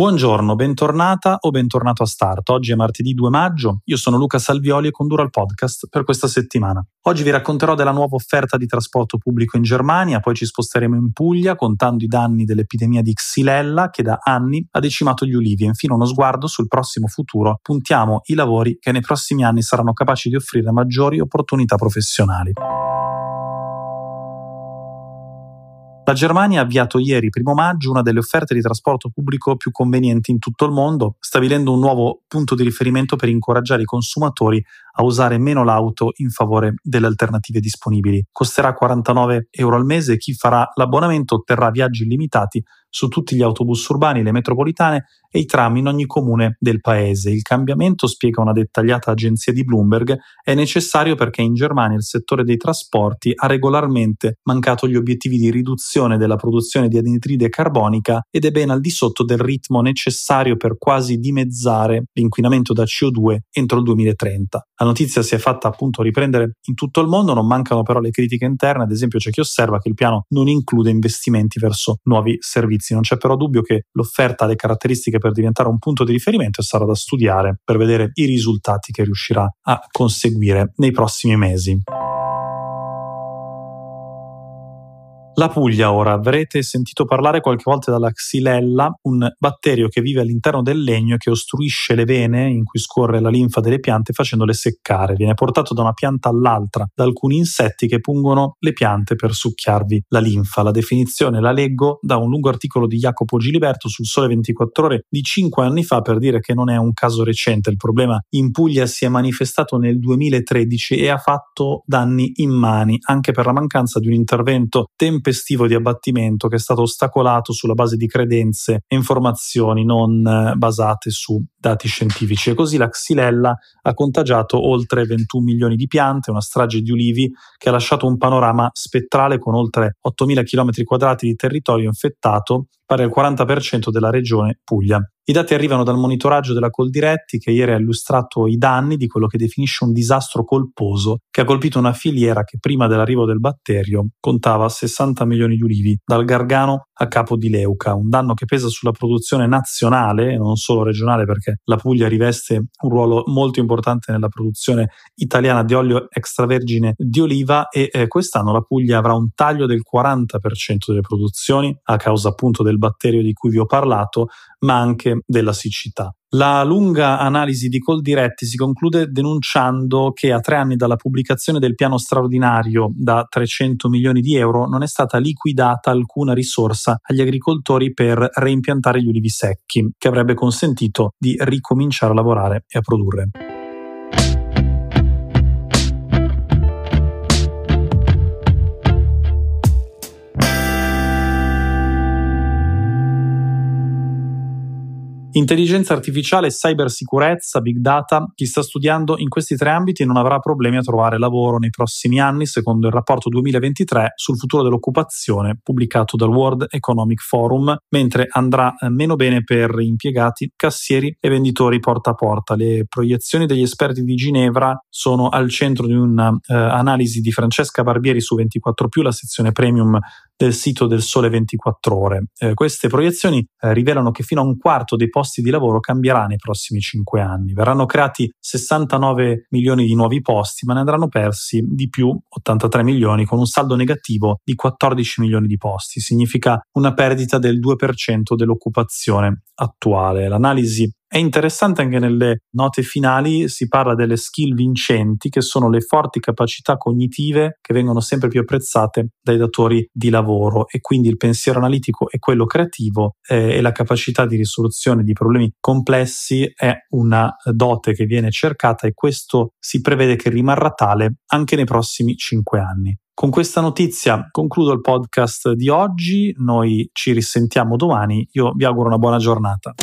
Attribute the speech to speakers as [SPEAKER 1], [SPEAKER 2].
[SPEAKER 1] Buongiorno, bentornata o bentornato a Start. Oggi è martedì 2 maggio, io sono Luca Salvioli e condurrò il podcast per questa settimana. Oggi vi racconterò della nuova offerta di trasporto pubblico in Germania, poi ci sposteremo in Puglia contando i danni dell'epidemia di Xylella che da anni ha decimato gli ulivi infine uno sguardo sul prossimo futuro. Puntiamo i lavori che nei prossimi anni saranno capaci di offrire maggiori opportunità professionali. La Germania ha avviato ieri, primo maggio, una delle offerte di trasporto pubblico più convenienti in tutto il mondo, stabilendo un nuovo punto di riferimento per incoraggiare i consumatori a usare meno l'auto in favore delle alternative disponibili. Costerà 49 euro al mese e chi farà l'abbonamento otterrà viaggi illimitati su tutti gli autobus urbani, le metropolitane e i tram in ogni comune del paese. Il cambiamento, spiega una dettagliata agenzia di Bloomberg, è necessario perché in Germania il settore dei trasporti ha regolarmente mancato gli obiettivi di riduzione della produzione di anidride carbonica ed è ben al di sotto del ritmo necessario per quasi dimezzare l'inquinamento da CO2 entro il 2030. La notizia si è fatta appunto riprendere in tutto il mondo, non mancano però le critiche interne, ad esempio c'è chi osserva che il piano non include investimenti verso nuovi servizi. Non c'è però dubbio che l'offerta ha le caratteristiche per diventare un punto di riferimento e sarà da studiare per vedere i risultati che riuscirà a conseguire nei prossimi mesi. La Puglia ora, avrete sentito parlare qualche volta della xylella, un batterio che vive all'interno del legno e che ostruisce le vene in cui scorre la linfa delle piante facendole seccare. Viene portato da una pianta all'altra da alcuni insetti che pungono le piante per succhiarvi la linfa. La definizione la leggo da un lungo articolo di Jacopo Giliberto sul Sole 24 ore di 5 anni fa per dire che non è un caso recente. Il problema in Puglia si è manifestato nel 2013 e ha fatto danni immani anche per la mancanza di un intervento tempestivo tempestivo di abbattimento che è stato ostacolato sulla base di credenze e informazioni non eh, basate su dati scientifici. E così la Xylella ha contagiato oltre 21 milioni di piante, una strage di ulivi che ha lasciato un panorama spettrale con oltre 8.000 km quadrati di territorio infettato, pari al 40% della regione Puglia. I dati arrivano dal monitoraggio della Coldiretti che ieri ha illustrato i danni di quello che definisce un disastro colposo che ha colpito una filiera che prima dell'arrivo del batterio contava 60 milioni di ulivi, dal Gargano a Capo di Leuca, un danno che pesa sulla produzione nazionale e non solo regionale perché la Puglia riveste un ruolo molto importante nella produzione italiana di olio extravergine di oliva e eh, quest'anno la Puglia avrà un taglio del 40% delle produzioni a causa appunto del batterio di cui vi ho parlato, ma anche della siccità. La lunga analisi di Coldiretti si conclude denunciando che a tre anni dalla pubblicazione del piano straordinario da 300 milioni di euro non è stata liquidata alcuna risorsa agli agricoltori per reimpiantare gli ulivi secchi, che avrebbe consentito di ricominciare a lavorare e a produrre. Intelligenza artificiale, cybersicurezza, big data, chi sta studiando in questi tre ambiti non avrà problemi a trovare lavoro nei prossimi anni, secondo il rapporto 2023 sul futuro dell'occupazione pubblicato dal World Economic Forum, mentre andrà eh, meno bene per impiegati, cassieri e venditori porta a porta. Le proiezioni degli esperti di Ginevra sono al centro di un'analisi eh, di Francesca Barbieri su 24 la sezione premium del sito del Sole 24 Ore. Eh, queste proiezioni eh, rivelano che fino a un quarto dei posti di lavoro cambierà nei prossimi cinque anni. Verranno creati 69 milioni di nuovi posti, ma ne andranno persi di più 83 milioni, con un saldo negativo di 14 milioni di posti. Significa una perdita del 2% dell'occupazione attuale. L'analisi è interessante anche nelle note finali, si parla delle skill vincenti, che sono le forti capacità cognitive che vengono sempre più apprezzate dai datori di lavoro e quindi il pensiero analitico e quello creativo eh, e la capacità di risoluzione di problemi complessi è una dote che viene cercata e questo si prevede che rimarrà tale anche nei prossimi cinque anni. Con questa notizia concludo il podcast di oggi, noi ci risentiamo domani, io vi auguro una buona giornata.